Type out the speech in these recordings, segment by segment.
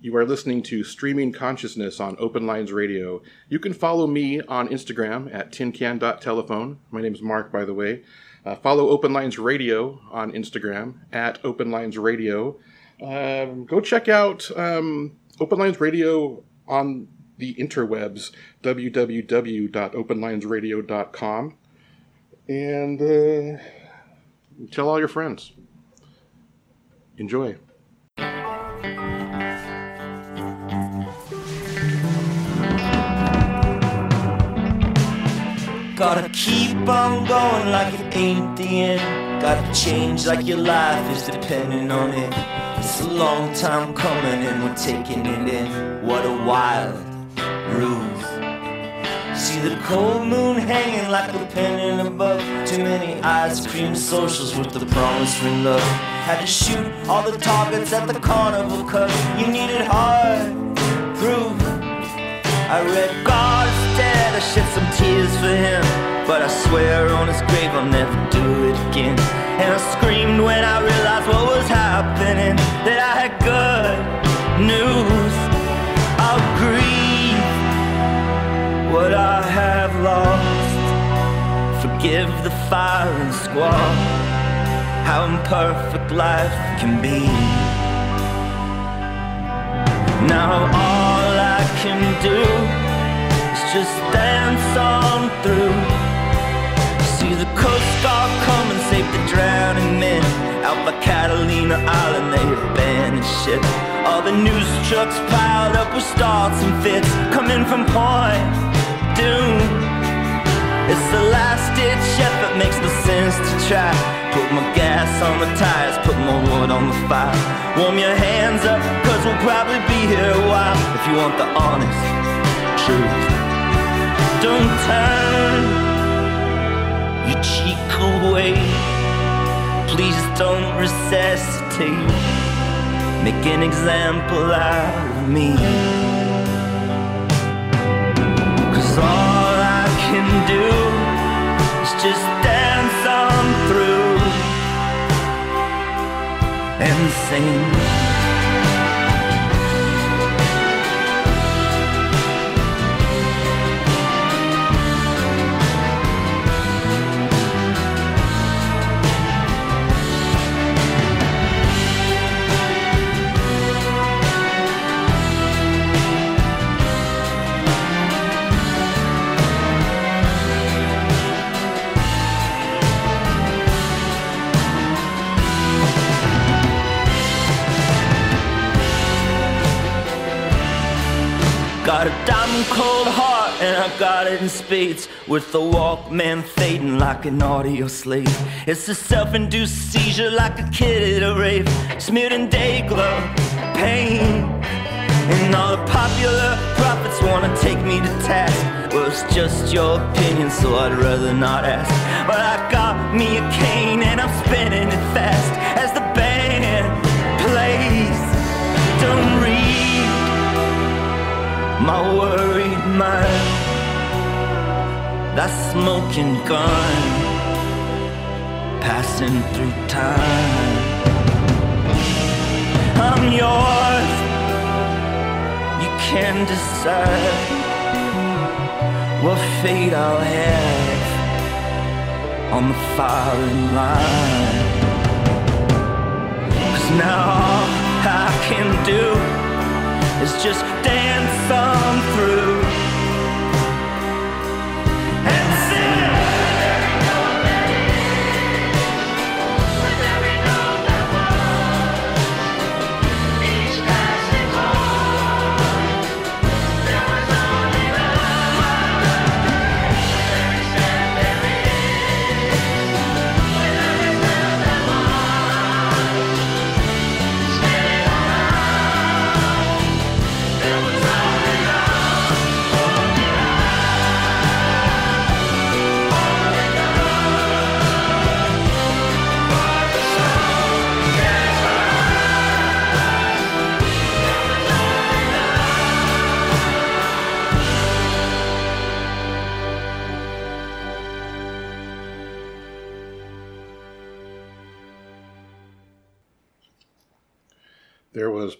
You are listening to Streaming Consciousness on Open Lines Radio. You can follow me on Instagram at tincan.telephone. My name is Mark, by the way. Uh, follow Open Lines Radio on Instagram at Open Lines Radio. Um, go check out um, Open Lines Radio on the interwebs, www.openlinesradio.com. And uh, tell all your friends. Enjoy. Gotta keep on going like it ain't the end. Gotta change like your life is depending on it. It's a long time coming and we're taking it in. What a wild ruse. See the cold moon hanging like a pennant above. Too many ice cream socials with the promise for love. Had to shoot all the targets at the carnival cause you needed hard proof. I read God's dead, I shed some tears for him. But I swear on his grave I'll never do it again. And I screamed when I realized what was happening. That I had good news. I'll grieve what I have lost. Forgive the fire and squall. How imperfect life can be. Now all can do is just dance on through. See the Coast Guard come and save the drowning men. Out by Catalina Island, they abandoned ship. All the news trucks piled up with starts and fits coming from Point Dume. It's the last ditch effort, makes no sense to try. Put my gas on the tires, put more wood on the fire. Warm your hands up, cause we'll probably be here a while. If you want the honest truth, don't turn your cheek away. Please don't resuscitate. Make an example out of me. Cause all I can do is just dance on through and sing. Heart and I got it in spades With the Walkman fading like an audio slave. It's a self-induced seizure like a kid at a rave. Smeared in Day-Glo, pain And all the popular prophets wanna take me to task. Well it's just your opinion so I'd rather not ask. But I got me a cane and I'm spinning it fast. As the band plays Don't read my worried mind. That smoking gun passing through time. I'm yours. You can decide what fate I'll have on the firing line. Cause now all I can do is just dance on through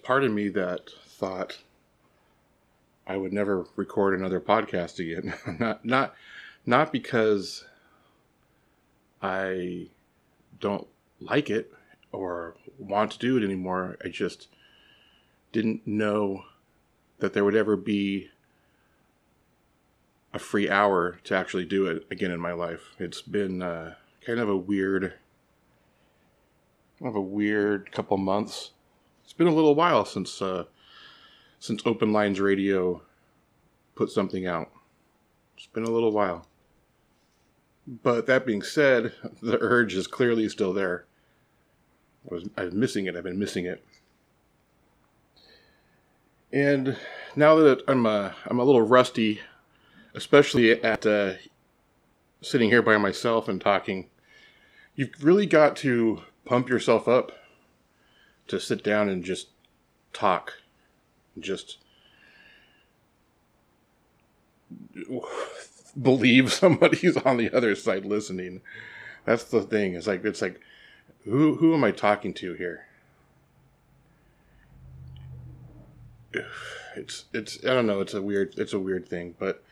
part of me that thought I would never record another podcast again. not not not because I don't like it or want to do it anymore. I just didn't know that there would ever be a free hour to actually do it again in my life. It's been uh, kind of a weird, kind of a weird couple months. Been a little while since uh, since Open Lines Radio put something out. It's been a little while. But that being said, the urge is clearly still there. I was I was missing it. I've been missing it. And now that I'm uh, I'm a little rusty, especially at uh, sitting here by myself and talking, you've really got to pump yourself up to sit down and just talk, just believe somebody's on the other side listening. That's the thing. It's like it's like who who am I talking to here? It's it's I don't know, it's a weird it's a weird thing, but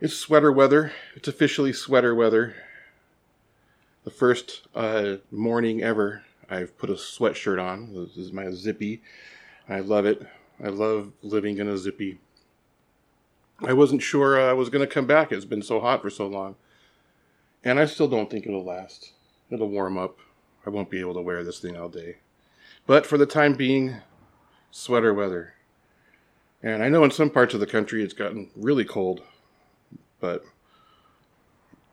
it's sweater weather. It's officially sweater weather. The first uh, morning ever I've put a sweatshirt on. This is my zippy. I love it. I love living in a zippy. I wasn't sure uh, I was going to come back. It's been so hot for so long. And I still don't think it'll last. It'll warm up. I won't be able to wear this thing all day. But for the time being, sweater weather. And I know in some parts of the country it's gotten really cold. But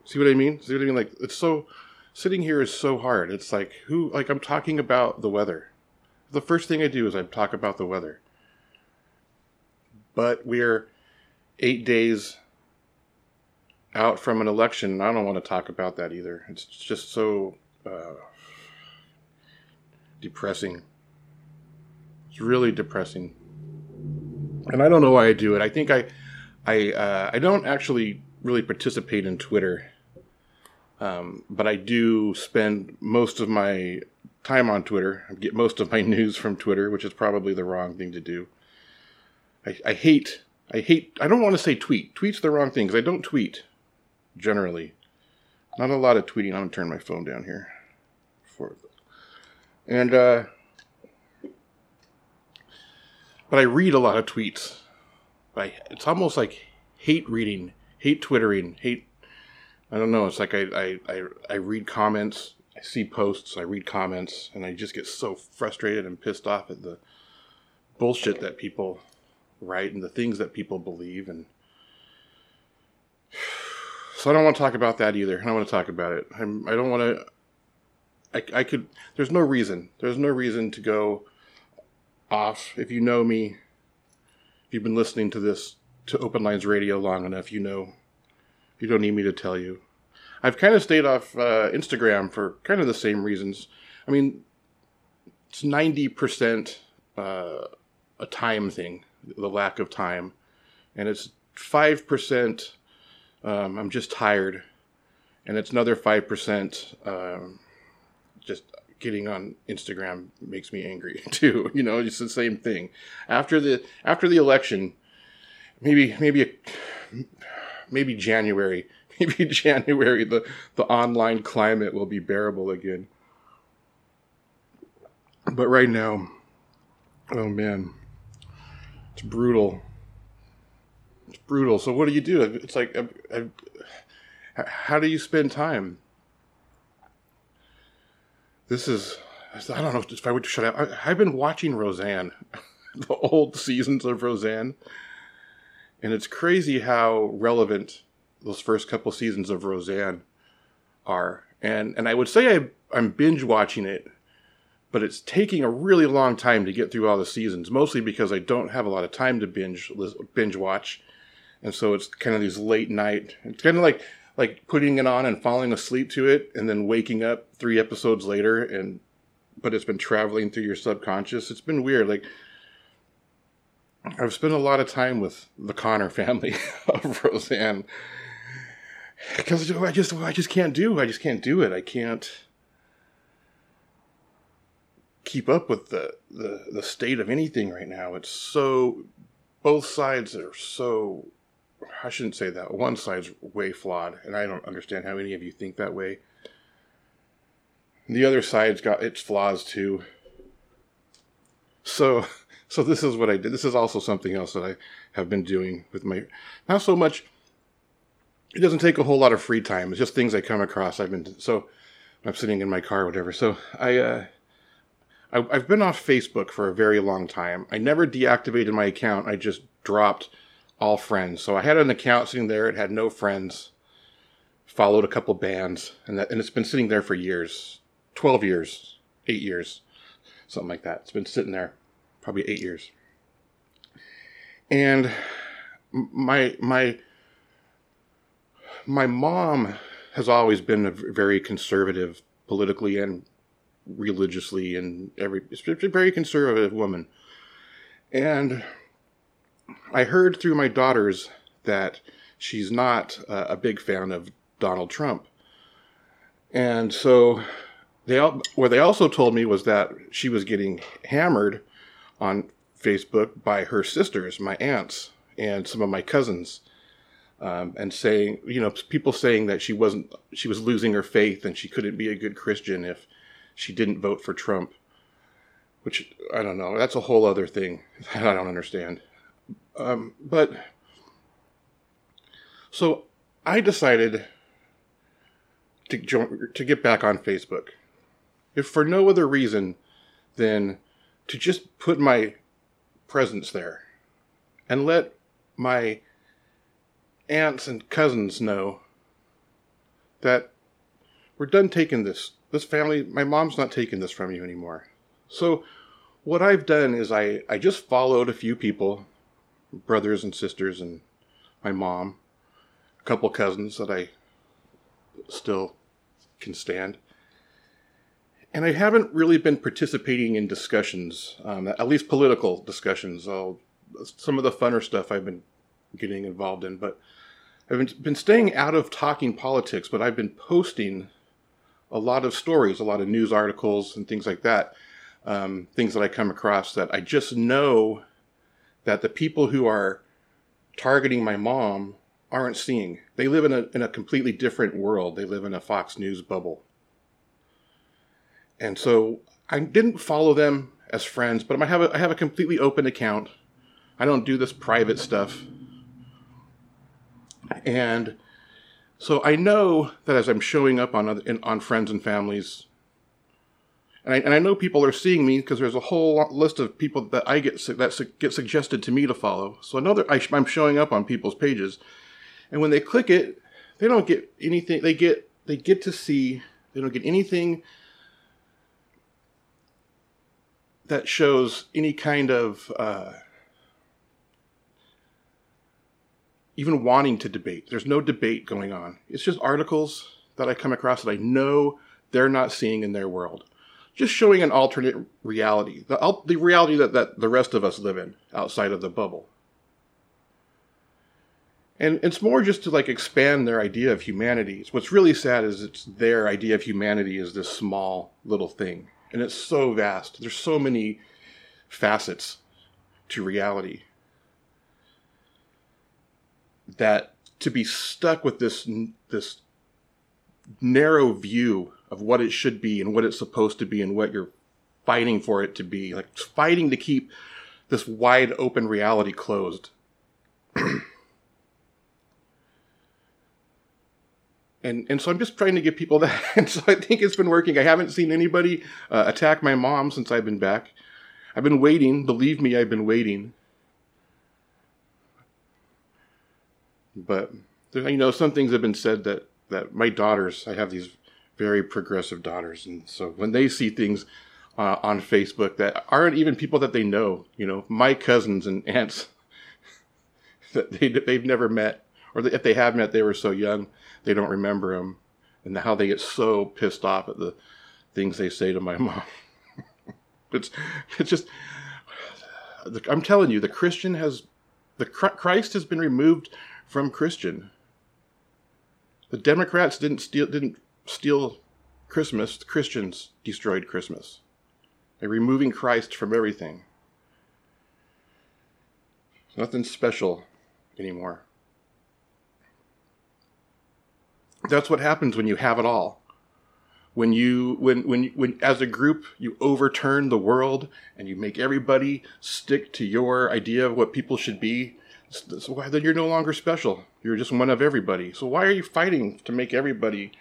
see what I mean? See what I mean? Like it's so sitting here is so hard. It's like who like I'm talking about the weather. The first thing I do is I talk about the weather. But we're eight days out from an election, and I don't want to talk about that either. It's just so uh, depressing. It's really depressing, and I don't know why I do it. I think I, I, uh, I don't actually really participate in Twitter, um, but I do spend most of my time on Twitter. I get most of my news from Twitter, which is probably the wrong thing to do. I, I hate I hate. I don't want to say tweet. Tweet's the wrong thing because I don't tweet generally. Not a lot of tweeting. I'm gonna turn my phone down here. For and uh, but I read a lot of tweets. I it's almost like hate reading, hate twittering, hate. I don't know. It's like I I I, I read comments. I see posts. I read comments, and I just get so frustrated and pissed off at the bullshit that people write and the things that people believe and so I don't want to talk about that either. I don't want to talk about it. I'm, I don't want to. I, I could. There's no reason. There's no reason to go off. If you know me, if you've been listening to this to Open Lines Radio long enough, you know. You don't need me to tell you. I've kind of stayed off uh, Instagram for kind of the same reasons. I mean, it's ninety percent uh, a time thing the lack of time, and it's five percent. Um, I'm just tired, and it's another five percent. Um, just getting on Instagram makes me angry too. You know, it's the same thing. After the after the election, maybe maybe a, maybe January, maybe January, the the online climate will be bearable again. But right now, oh man, it's brutal. It's brutal. So what do you do? It's like, uh, uh, I, I, how do you spend time? This is, I don't know if I would shut up. I, I've been watching Roseanne, the old seasons of Roseanne, and it's crazy how relevant those first couple seasons of Roseanne are. And and I would say I, I'm binge watching it but it's taking a really long time to get through all the seasons, mostly because I don't have a lot of time to binge binge watch, and so it's kind of these late night. It's kind of like like putting it on and falling asleep to it, and then waking up three episodes later, and but it's been traveling through your subconscious. It's been weird. Like I've spent a lot of time with the Connor family of Roseanne because I just I just can't do I just can't do it. I can't keep up with the, the the state of anything right now. It's so both sides are so I shouldn't say that. One side's way flawed, and I don't understand how any of you think that way. The other side's got its flaws too. So, so this is what I did. This is also something else that I have been doing with my, not so much. It doesn't take a whole lot of free time. It's just things I come across. I've been so. I'm sitting in my car, or whatever. So I, uh, I, I've been off Facebook for a very long time. I never deactivated my account. I just dropped all friends. So I had an account sitting there. It had no friends. Followed a couple bands, and that, and it's been sitting there for years, twelve years, eight years, something like that. It's been sitting there, probably eight years. And my my my mom has always been a very conservative politically and religiously and every very conservative woman. And I heard through my daughters that she's not a big fan of Donald Trump. And so they what they also told me was that she was getting hammered on Facebook by her sisters, my aunts, and some of my cousins, um, and saying, you know, people saying that she wasn't, she was losing her faith and she couldn't be a good Christian if she didn't vote for Trump. Which I don't know. That's a whole other thing that I don't understand. Um, but so I decided to join, to get back on Facebook, if for no other reason than to just put my presence there and let my aunts and cousins know that we're done taking this. This family, my mom's not taking this from you anymore. So, what I've done is I, I just followed a few people brothers and sisters and my mom, a couple cousins that I still can stand. And I haven't really been participating in discussions, um, at least political discussions. I'll, some of the funner stuff I've been getting involved in, but I've been, staying out of talking politics, but I've been posting a lot of stories, a lot of news articles, and things like that. Um, things that I come across that I just know that the people who are targeting my mom aren't seeing. They live in a, in a completely different world. They live in a Fox News bubble. And so I didn't follow them as friends, but I have a, I have a completely open account. I don't do this private stuff. And so I know that as I'm showing up on other, on friends and families and I, and I know people are seeing me because there's a whole list of people that I get that su- get suggested to me to follow. So another I, I'm showing up on people's pages, and when they click it, they don't get anything. They get they get to see. They don't get anything that shows any kind of uh, even wanting to debate. There's no debate going on. It's just articles that I come across that I know they're not seeing in their world just showing an alternate reality, the, the reality that, that the rest of us live in outside of the bubble. And it's more just to like expand their idea of humanity. What's really sad is it's their idea of humanity is this small little thing. And it's so vast. There's so many facets to reality that to be stuck with this this narrow view of what it should be and what it's supposed to be and what you're fighting for it to be. Like fighting to keep this wide open reality closed. and and so I'm just trying to give people that. And so I think it's been working. I haven't seen anybody uh, attack my mom since I've been back. I've been waiting. Believe me, I've been waiting. But you know, some things have been said that that my daughters. I have these very progressive daughters, and so when they see things uh, on Facebook that aren't even people that they know, you know, my cousins and aunts that they they've never met, or if they have met, they were so young they don't remember him and how they get so pissed off at the things they say to my mom. it's it's just I'm telling you, the Christian has the Christ has been removed from Christian. The Democrats didn't steal didn't steal Christmas, the Christians destroyed Christmas. by removing Christ from everything. Nothing special anymore. That's what happens when you have it all. When you, when, when, when, as a group, you overturn the world and you make everybody stick to your idea of what people should be, so then you're no longer special. You're just one of everybody. So why are you fighting to make everybody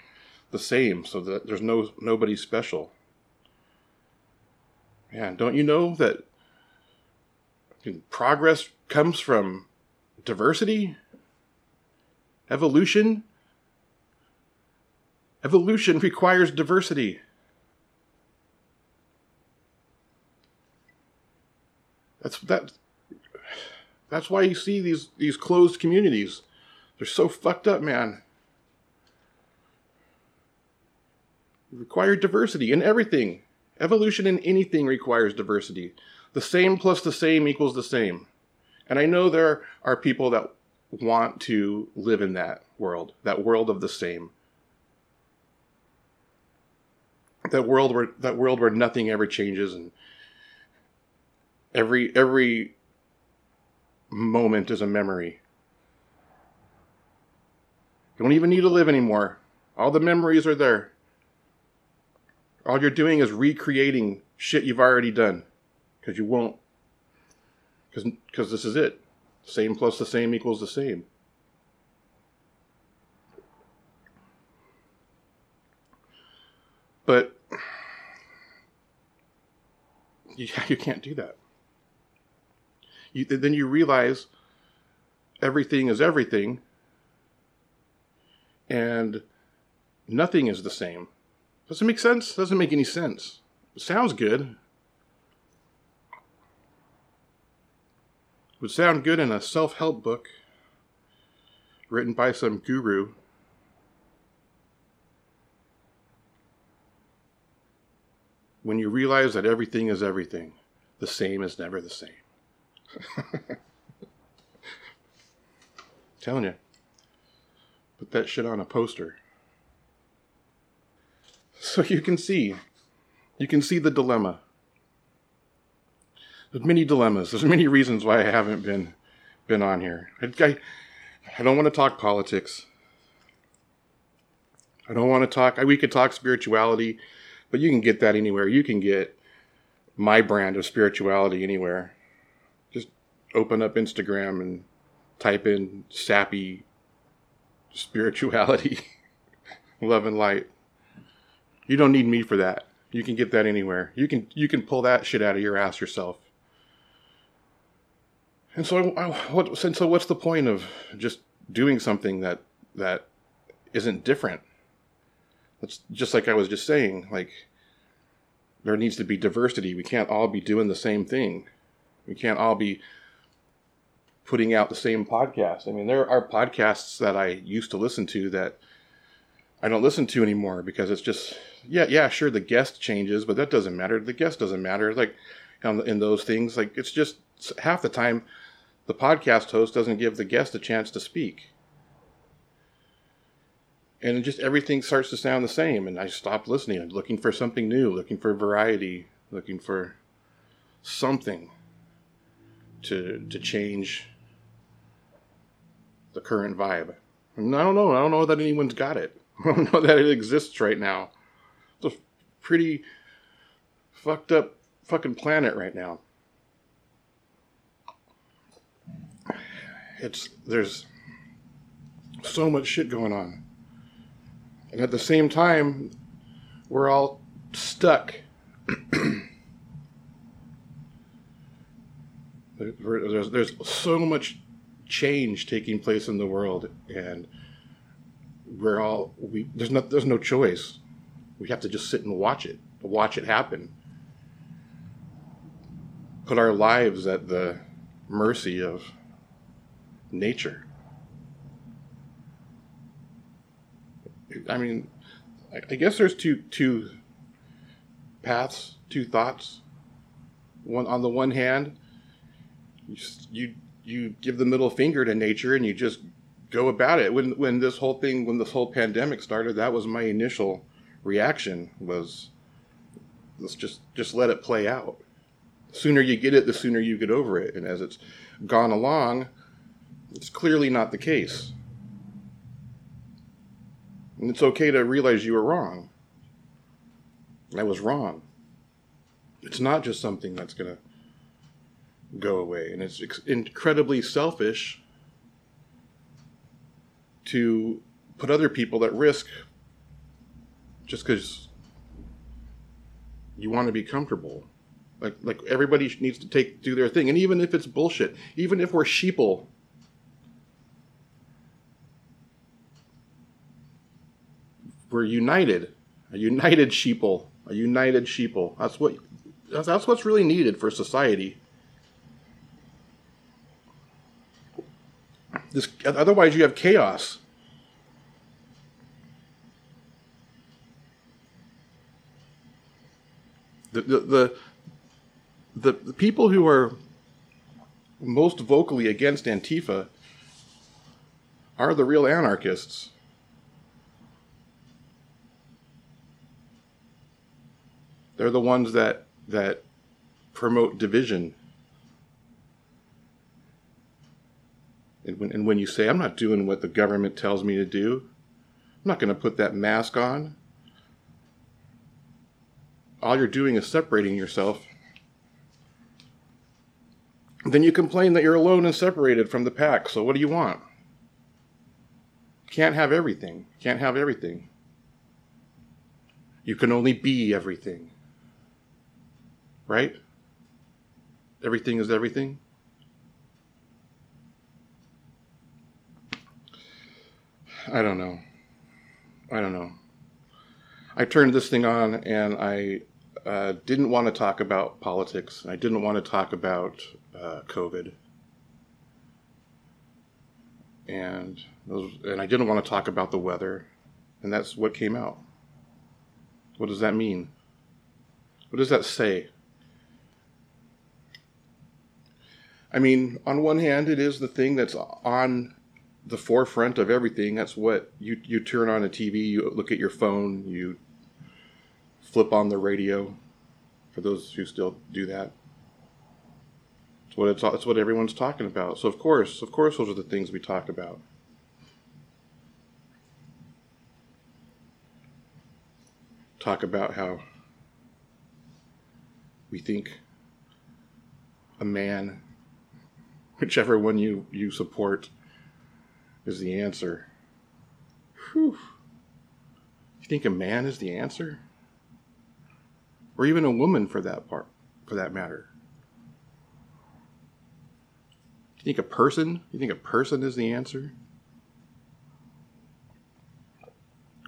the same so that there's no nobody special? Man, don't you know that progress comes from diversity? Evolution? Evolution requires diversity. That's that that's why you see these these closed communities. They're so fucked up, man. require diversity in everything. Evolution in anything requires diversity. The same plus the same equals the same. And I know there are people that want to live in that world, that world of the same. That world where that world where nothing ever changes and every every moment is a memory. You don't even need to live anymore. All the memories are there. All you're doing is recreating shit you've already done. Because you won't. Because this is it. Same plus the same equals the same. But you, you can't do that. You, then you realize everything is everything and nothing is the same. Does it make sense? Doesn't make any sense. It sounds good. Would sound good in a self help book written by some guru. When you realize that everything is everything, the same is never the same. Telling you. Put that shit on a poster. So you can see. You can see the dilemma. There's many dilemmas. There's many reasons why I haven't been been on here. I, I, I don't want to talk politics. I don't want to talk. We could talk spirituality, but you can get that anywhere. You can get my brand of spirituality anywhere Just open up Instagram and type in sappy spirituality, love and light. You don't need me for that. You can get that anywhere. You can you can pull that shit out of your ass yourself. And so, I, what? So, what's the point of just doing something that that isn't different? It's just like I was just saying. Like, there needs to be diversity. We can't all be doing the same thing. We can't all be putting out the same podcast. I mean, there are podcasts that I used to listen to that I don't listen to anymore because it's just yeah, yeah, sure the guest changes, but that doesn't matter. The guest doesn't matter. Like um, in those things, like it's just half the time the podcast host doesn't give the guest a chance to speak. And just everything starts to sound the same, and I stopped listening. I'm looking for something new, looking for variety, looking for something to to change the current vibe. And I don't know. I don't know that anyone's got it. I don't know that it exists right now. It's a pretty fucked up fucking planet right now. It's there's so much shit going on. And at the same time, we're all stuck. there's, there's so much change taking place in the world, and we're all we there's no there's no choice. We have to just sit and watch it, watch it happen. Put our lives at the mercy of nature. I mean, I guess there's two two paths, two thoughts. One on the one hand, you, you you give the middle finger to nature and you just go about it. When when this whole thing, when this whole pandemic started, that was my initial reaction was let's just just let it play out. The sooner you get it, the sooner you get over it. And as it's gone along, it's clearly not the case. And it's okay to realize you were wrong. I was wrong. It's not just something that's going to go away. And it's incredibly selfish to put other people at risk just because you want to be comfortable. Like, like everybody needs to take do their thing, and even if it's bullshit, even if we're sheeple, we're united, a united sheeple, a united sheeple. That's what that's, what's really needed for society. This, otherwise, you have chaos. The, the, the, the people who are most vocally against Antifa are the real anarchists. They're the ones that that promote division. And when, and when you say, I'm not doing what the government tells me to do, I'm not going to put that mask on. All you're doing is separating yourself. Then you complain that you're alone and separated from the pack. So what do you want? Can't have everything. Can't have everything. You can only be everything. Right? Everything is everything. I don't know. I don't know. I turned this thing on and I uh, didn't want to talk about politics. I didn't want to talk about uh, COVID. And those, and I didn't want to talk about the weather. And that's what came out. What does that mean? What does that say? I mean, on one hand, it is the thing that's on the forefront of everything. That's what you you turn on a TV, you look at your phone, you flip on the radio. For those who still do that, it's what it's it's what everyone's talking about. So of course, of course, those are the things we talk about. Talk about how we think a man whichever one you, you support is the answer. Whew. You think a man is the answer? Or even a woman for that part, for that matter? You think a person? You think a person is the answer?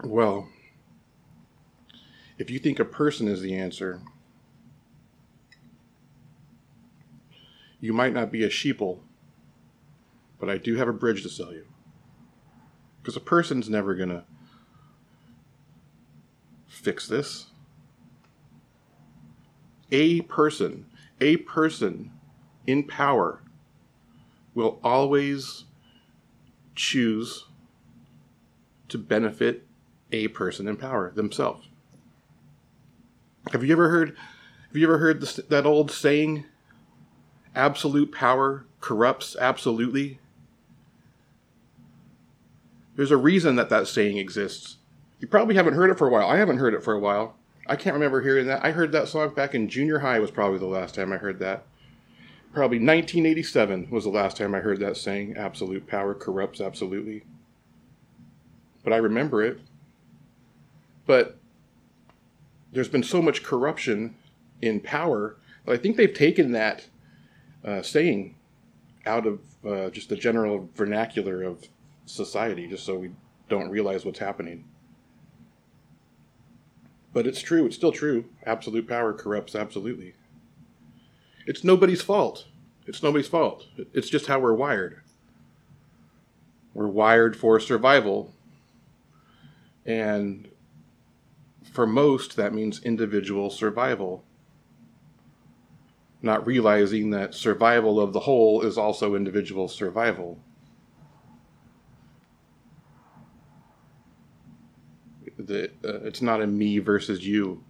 Well, if you think a person is the answer, You might not be a sheeple, but I do have a bridge to sell you. Because a person's never going to fix this. A person, a person in power will always choose to benefit a person in power themselves. Have you ever heard? Have you ever heard this, that old saying? Absolute power corrupts absolutely? There's a reason that that saying exists. You probably haven't heard it for a while. I haven't heard it for a while. I can't remember hearing that. I heard that song back in junior high was probably the last time I heard that. Probably 1987 was the last time I heard that saying, absolute power corrupts absolutely. But I remember it. But there's been so much corruption in power that I think they've taken that uh, saying out of uh, just the general vernacular of society, just so we don't realize what's happening. But it's true, it's still true. Absolute power corrupts absolutely. It's nobody's fault. It's nobody's fault. It's just how we're wired. We're wired for survival. And for most, that means individual survival not realizing that survival of the whole is also individual survival. The, uh, it's not a me versus you.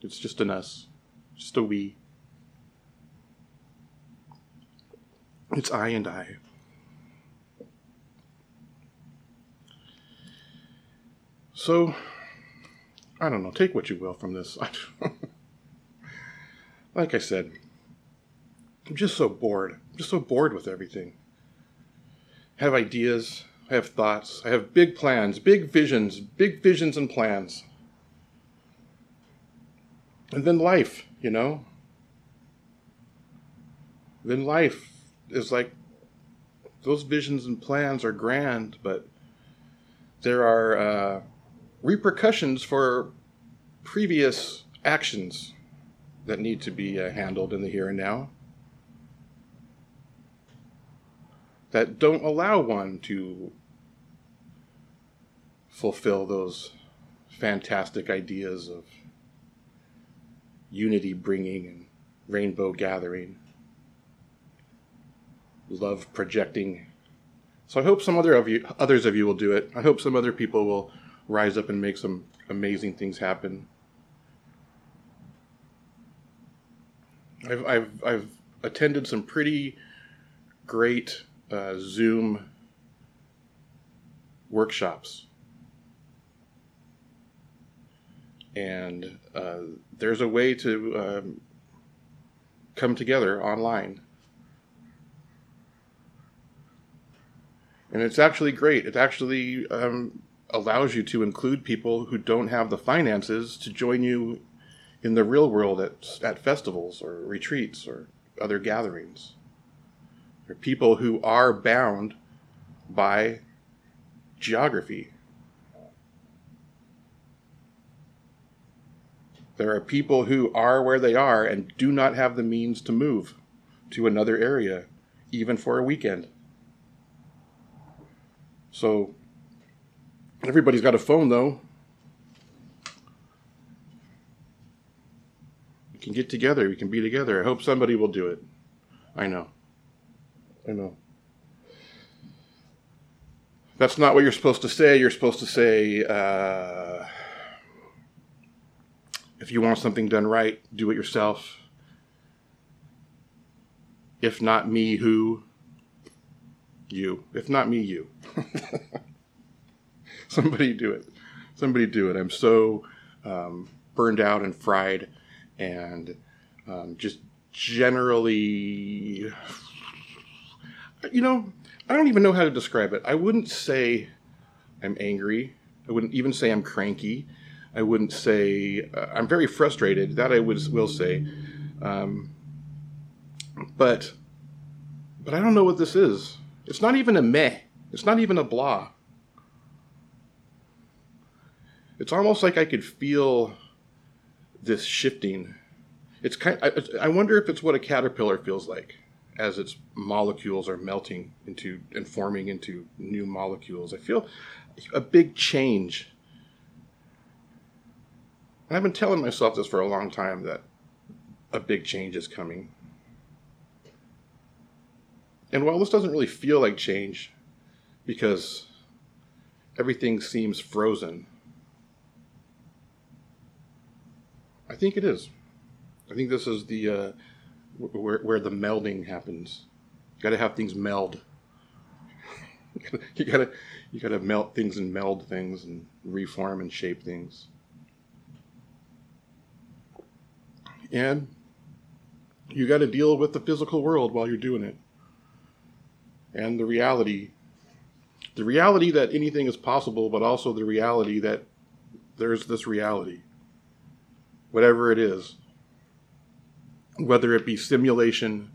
It's just an us, just a we. It's I and I. So, I don't know. Take what you will from this. like I said, I'm just so bored. I'm just so bored with everything. I have ideas. I have thoughts. I have big plans, big visions, big visions and plans. And then life, you know? Then life is like those visions and plans are grand, but there are uh, repercussions for previous actions that need to be uh, handled in the here and now that don't allow one to fulfill those fantastic ideas of unity bringing and rainbow gathering, love projecting. So I hope some other of you, others of you will do it. I hope some other people will rise up and make some amazing things happen. I've, I've, I've attended some pretty great uh, Zoom workshops. And uh, there's a way to um, come together online. And it's actually great. It actually um, allows you to include people who don't have the finances to join you in the real world at, at festivals or retreats or other gatherings. There are people who are bound by geography. There are people who are where they are and do not have the means to move to another area, even for a weekend. So Everybody's got a phone, though. Can get together. We can be together. I hope somebody will do it. I know. I know. That's not what you're supposed to say. You're supposed to say, uh, if you want something done right, do it yourself. If not me, who? You. If not me, you. somebody do it. Somebody do it. I'm so um, burned out and fried and um, just generally, you know, I don't even know how to describe it. I wouldn't say I'm angry. I wouldn't even say I'm cranky. I wouldn't say uh, I'm very frustrated. That I would will say, um, but but I don't know what this is. It's not even a meh. It's not even a blah it's almost like I could feel this shifting. It's kind. I, I wonder if it's what a caterpillar feels like as its molecules are melting into and forming into new molecules. I feel a big change. And I've been telling myself this for a long time that a big change is coming. And while this doesn't really feel like change because everything seems frozen, I think it is. I think this is the uh, where where the melding happens. You got to have things meld. you gotta you gotta melt things and meld things and reform and shape things. And you got to deal with the physical world while you're doing it. And the reality the reality that anything is possible, but also the reality that there's this reality whatever it is, whether it be simulation,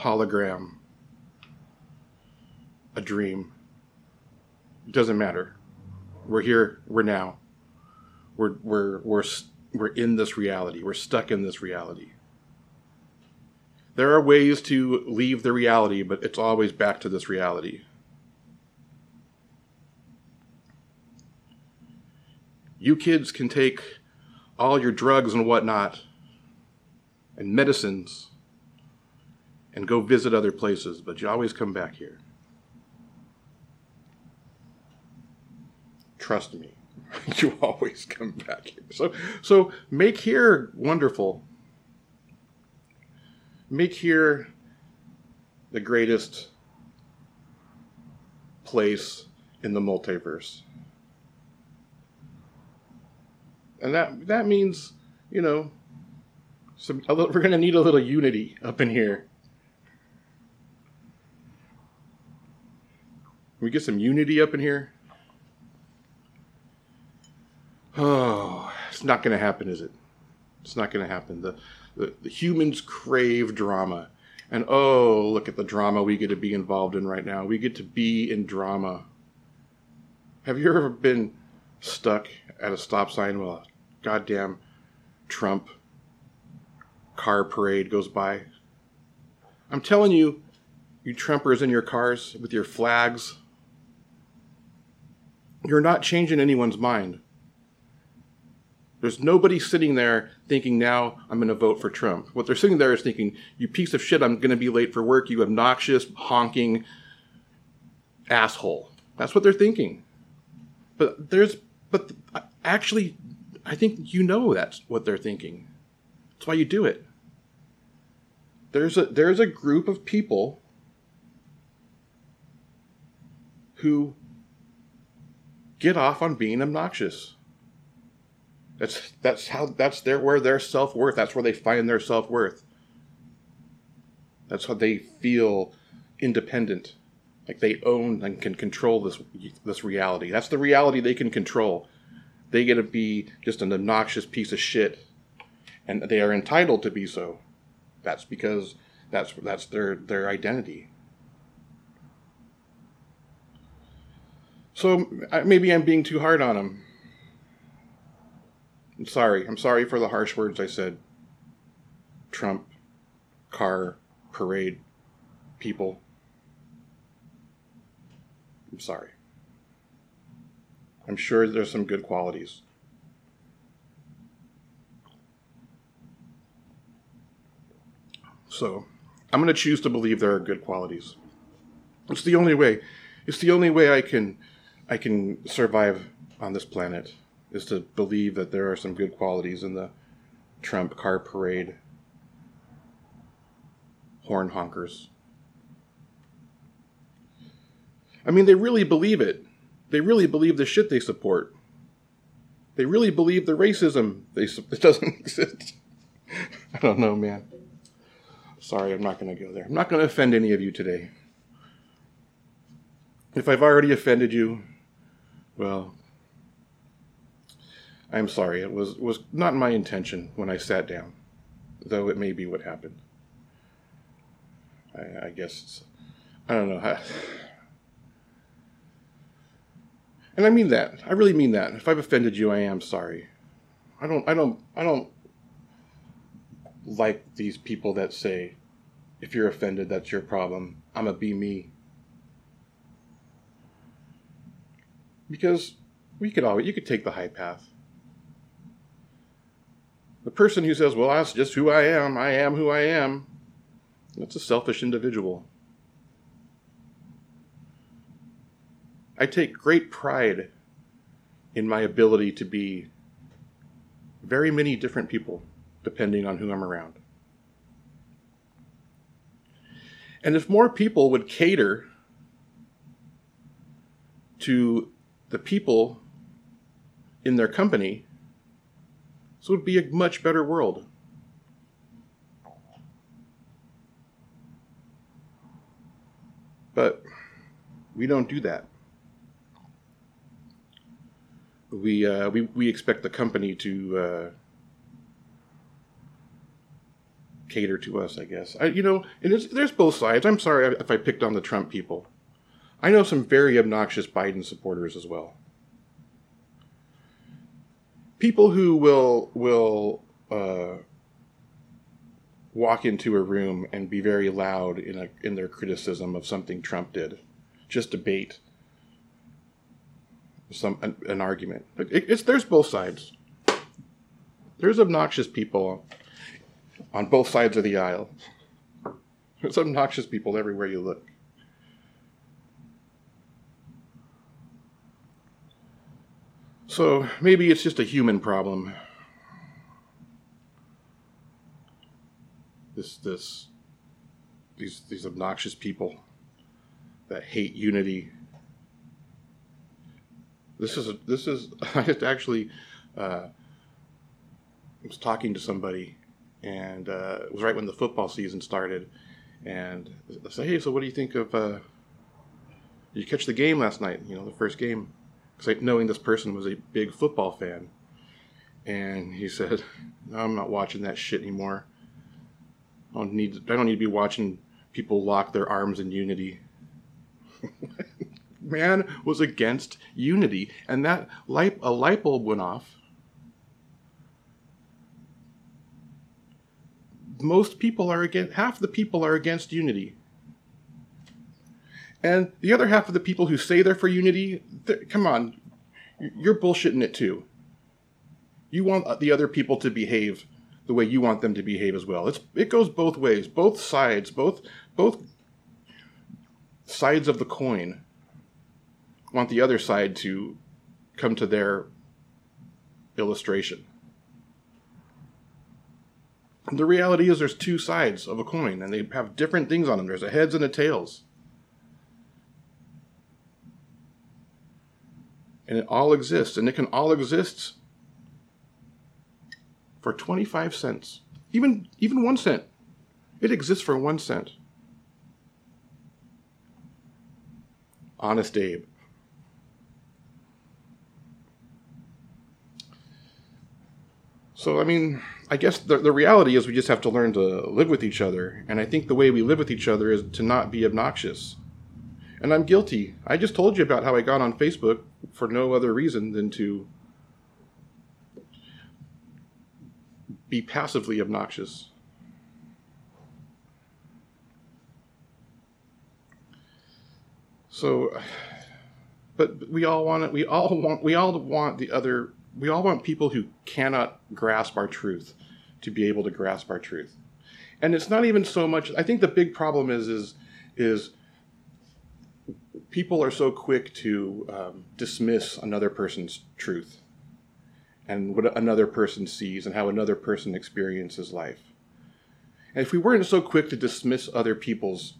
hologram, a dream, it doesn't matter. We're here, we're now. We're, we're, we're, we're in this reality, we're stuck in this reality. There are ways to leave the reality, but it's always back to this reality. You kids can take all your drugs and whatnot and medicines and go visit other places, but you always come back here. Trust me. you always come back here. So, so make here wonderful. Make here the greatest place in the multiverse. And that that means, you know, some little, we're to need a little unity up in here. Can we get some unity up in here? Oh, it's not to happen, is it? It's not to happen. The, the, the humans crave drama. And oh, look at the drama we get to be involved in right now. We get to be in drama. Have you ever been stuck at a stop sign while a goddamn Trump car parade goes by? I'm telling you, you Trumpers in your cars with your flags, you're not changing anyone's mind. There's nobody sitting there thinking, now I'm going to vote for Trump. What they're sitting there is thinking, you piece of shit, I'm going to be late for work, you obnoxious, honking asshole. That's what they're thinking. But there's, but actually, I think you know that's what they're thinking. That's why you do it. There's a, there's a group of people who get off on being obnoxious. That's that's how that's their where their self worth. That's where they find their self worth. That's how they feel independent, like they own and can control this this reality. That's the reality they can control. They get to be just an obnoxious piece of shit, and they are entitled to be so. That's because that's that's their their identity. So maybe I'm being too hard on them. I'm sorry. I'm sorry for the harsh words I said. Trump, car, parade, people. I'm sorry. I'm sure there's some good qualities. So, I'm going to choose to believe there are good qualities. It's the only way. It's the only way I can I can survive on this planet is to believe that there are some good qualities in the Trump car parade horn honkers. I mean, they really believe it. They really believe the shit they support. They really believe the racism they it doesn't exist. I don't know, man. Sorry, I'm not going to go there. I'm not going to offend any of you today. If I've already offended you, well, I'm sorry. It was was not my intention when I sat down, though it may be what happened. I, I guess I don't know. and I mean that. I really mean that. If I've offended you, I am sorry. I don't. I don't. I don't like these people that say, "If you're offended, that's your problem." I'm a be me. Because we could always you could take the high path. The person who says, Well, that's just who I am, I am who I am, that's a selfish individual. I take great pride in my ability to be very many different people depending on who I'm around. And if more people would cater to the people in their company, this would be a much better world. But we don't do that. We, uh, we, we expect the company to uh, cater to us, I guess. I, you know, and there's both sides. I'm sorry if I picked on the Trump people. I know some very obnoxious Biden supporters as well people who will will uh, walk into a room and be very loud in a, in their criticism of something Trump did, just debate some an, an argument. It, it's there's both sides. There's obnoxious people on both sides of the aisle. There's obnoxious people everywhere you look. So maybe it's just a human problem. This this these these obnoxious people that hate unity. This is this is I just actually uh, was talking to somebody, and uh, it was right when the football season started, and I said, "Hey, so what do you think of? Uh, did you catch the game last night? You know, the first game." Because I knowing this person was a big football fan, and he said, no, "I'm not watching that shit anymore. I don't need. I don't need to be watching people lock their arms in unity." Man was against unity, and that light a light bulb went off. Most people are against. Half the people are against unity. And the other half of the people who say they're for unity, come on, you're bullshitting it too. You want the other people to behave the way you want them to behave as well. It's it goes both ways. Both sides, both both sides of the coin want the other side to come to their illustration. The reality is there's two sides of a coin and they have different things on them. There's a heads and a tails. and it all exists, and it can all exist for 25 cents. Even even 1 cent. It exists for 1 cent. Honest Abe. So, I mean, I guess the, the reality is we just have to learn to live with each other. And I think the way we live with each other is to not be obnoxious. And I'm guilty. I just told you about how I got on Facebook for no other reason than to be passively obnoxious. So, but we all want it. We all want. We all want the other. We all want people who cannot grasp our truth to be able to grasp our truth. And it's not even so much. I think the big problem is is is people are so quick to um, dismiss another person's truth and what another person sees and how another person experiences life. And if we weren't so quick to dismiss other people's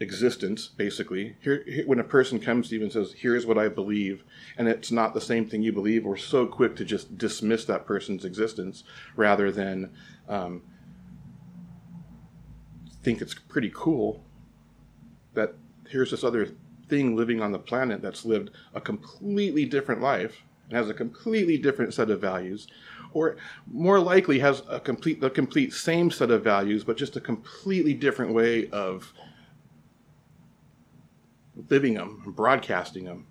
existence, basically, here, here, when a person comes to you and says, "Here's what I believe," and it's not the same thing you believe, we're so quick to just dismiss that person's existence rather than um, think it's pretty cool that here's this other thing living on the planet that's lived a completely different life and has a completely different set of values or more likely has a complete the complete same set of values but just a completely different way of living them and broadcasting them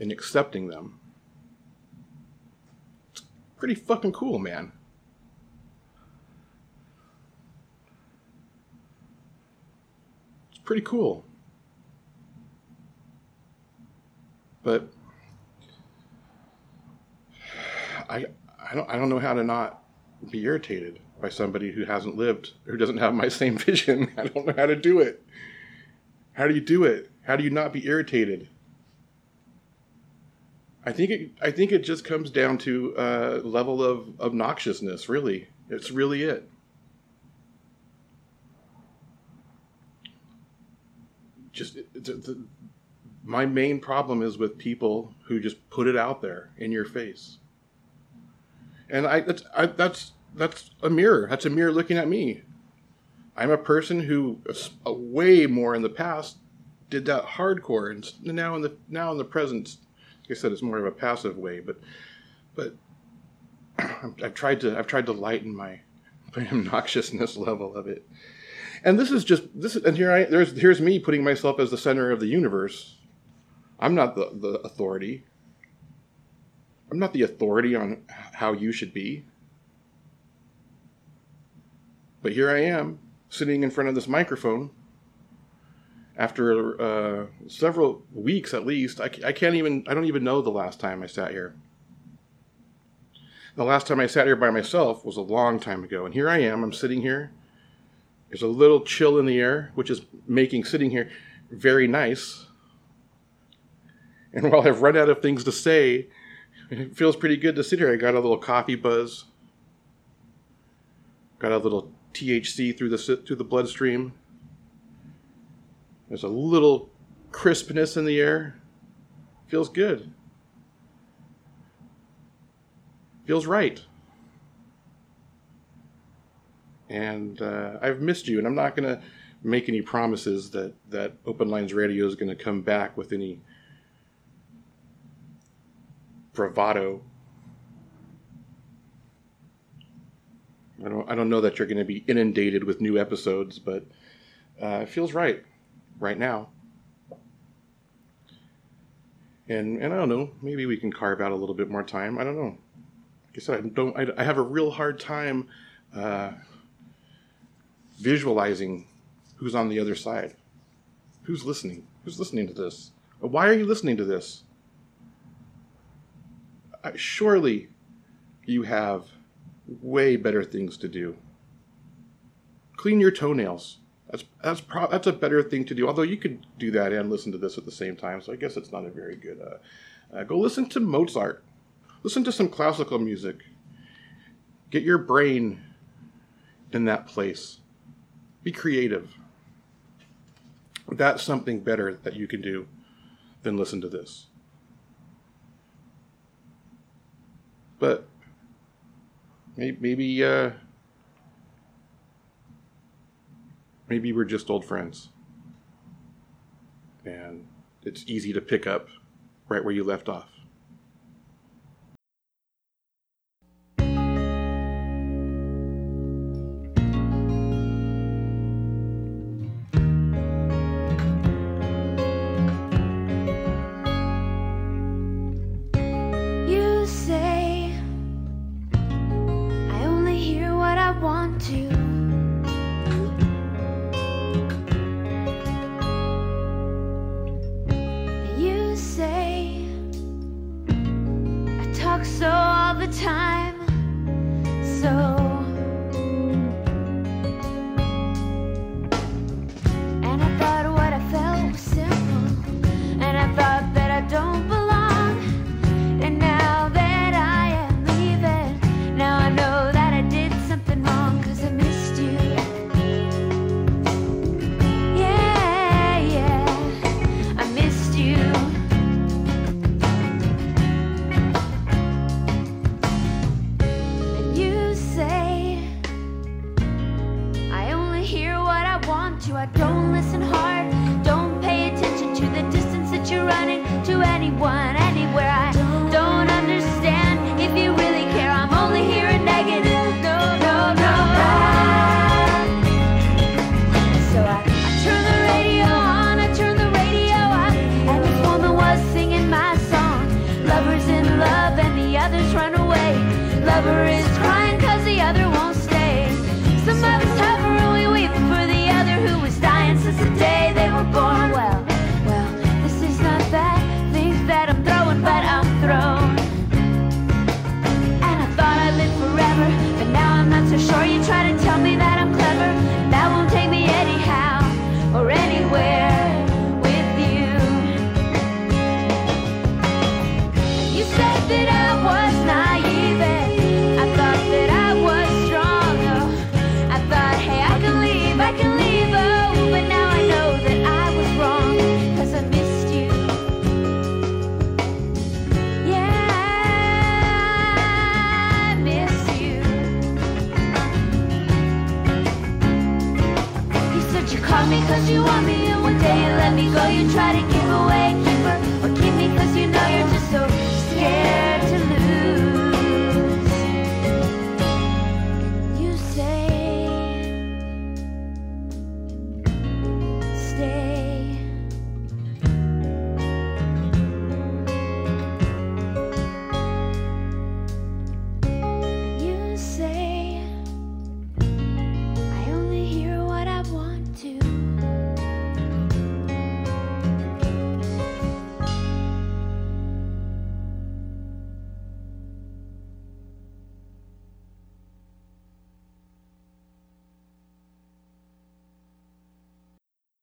and accepting them it's pretty fucking cool man It's pretty cool. But I I don't I don't know how to not be irritated by somebody who hasn't lived, who doesn't have my same vision. I don't know how to do it. How do you do it? How do you not be irritated? I think it I think it just comes down to a level of obnoxiousness, really. It's really it. just it's my main problem is with people who just put it out there in your face. And I that's I, that's that's a mirror. That's a mirror looking at me. I'm a person who, uh, way more in the past, did that hardcore, and now in the now in the present, like I said, it's more of a passive way. But but I've tried to I've tried to lighten my my obnoxiousness level of it and this is just this and here I there's here's me putting myself as the center of the universe. I'm not the, the authority. I'm not the authority on how you should be. But here I am, sitting in front of this microphone. After uh, several weeks at least, I, I can't even, I don't even know the last time I sat here. The last time I sat here by myself was a long time ago. And here I am, I'm sitting here there's a little chill in the air, which is making sitting here very nice. And while I've run out of things to say, it feels pretty good to sit here. I got a little coffee buzz, got a little THC through the through the bloodstream. There's a little crispness in the air. Feels good. Feels right. And uh, I've missed you, and I'm not going to make any promises that, that Open Lines Radio is going to come back with any bravado. I don't, I don't know that you're going to be inundated with new episodes, but uh, it feels right right now. And, and I don't know, maybe we can carve out a little bit more time. I don't know. Like I said, I don't. I, I have a real hard time uh, visualizing who's on the other side, who's listening, who's listening to this. Why are you listening to this? surely you have way better things to do. Clean your toenails. That's that's pro- that's a better thing to do. Although you could do that and listen to this at the same time, so I guess it's not a very good. Uh, uh, go listen to Mozart. Listen to some classical music. Get your brain in that place. Be creative. That's something better that you can do than listen to this. But maybe, maybe, uh, maybe we're just old friends. And it's easy to pick up right where you left off.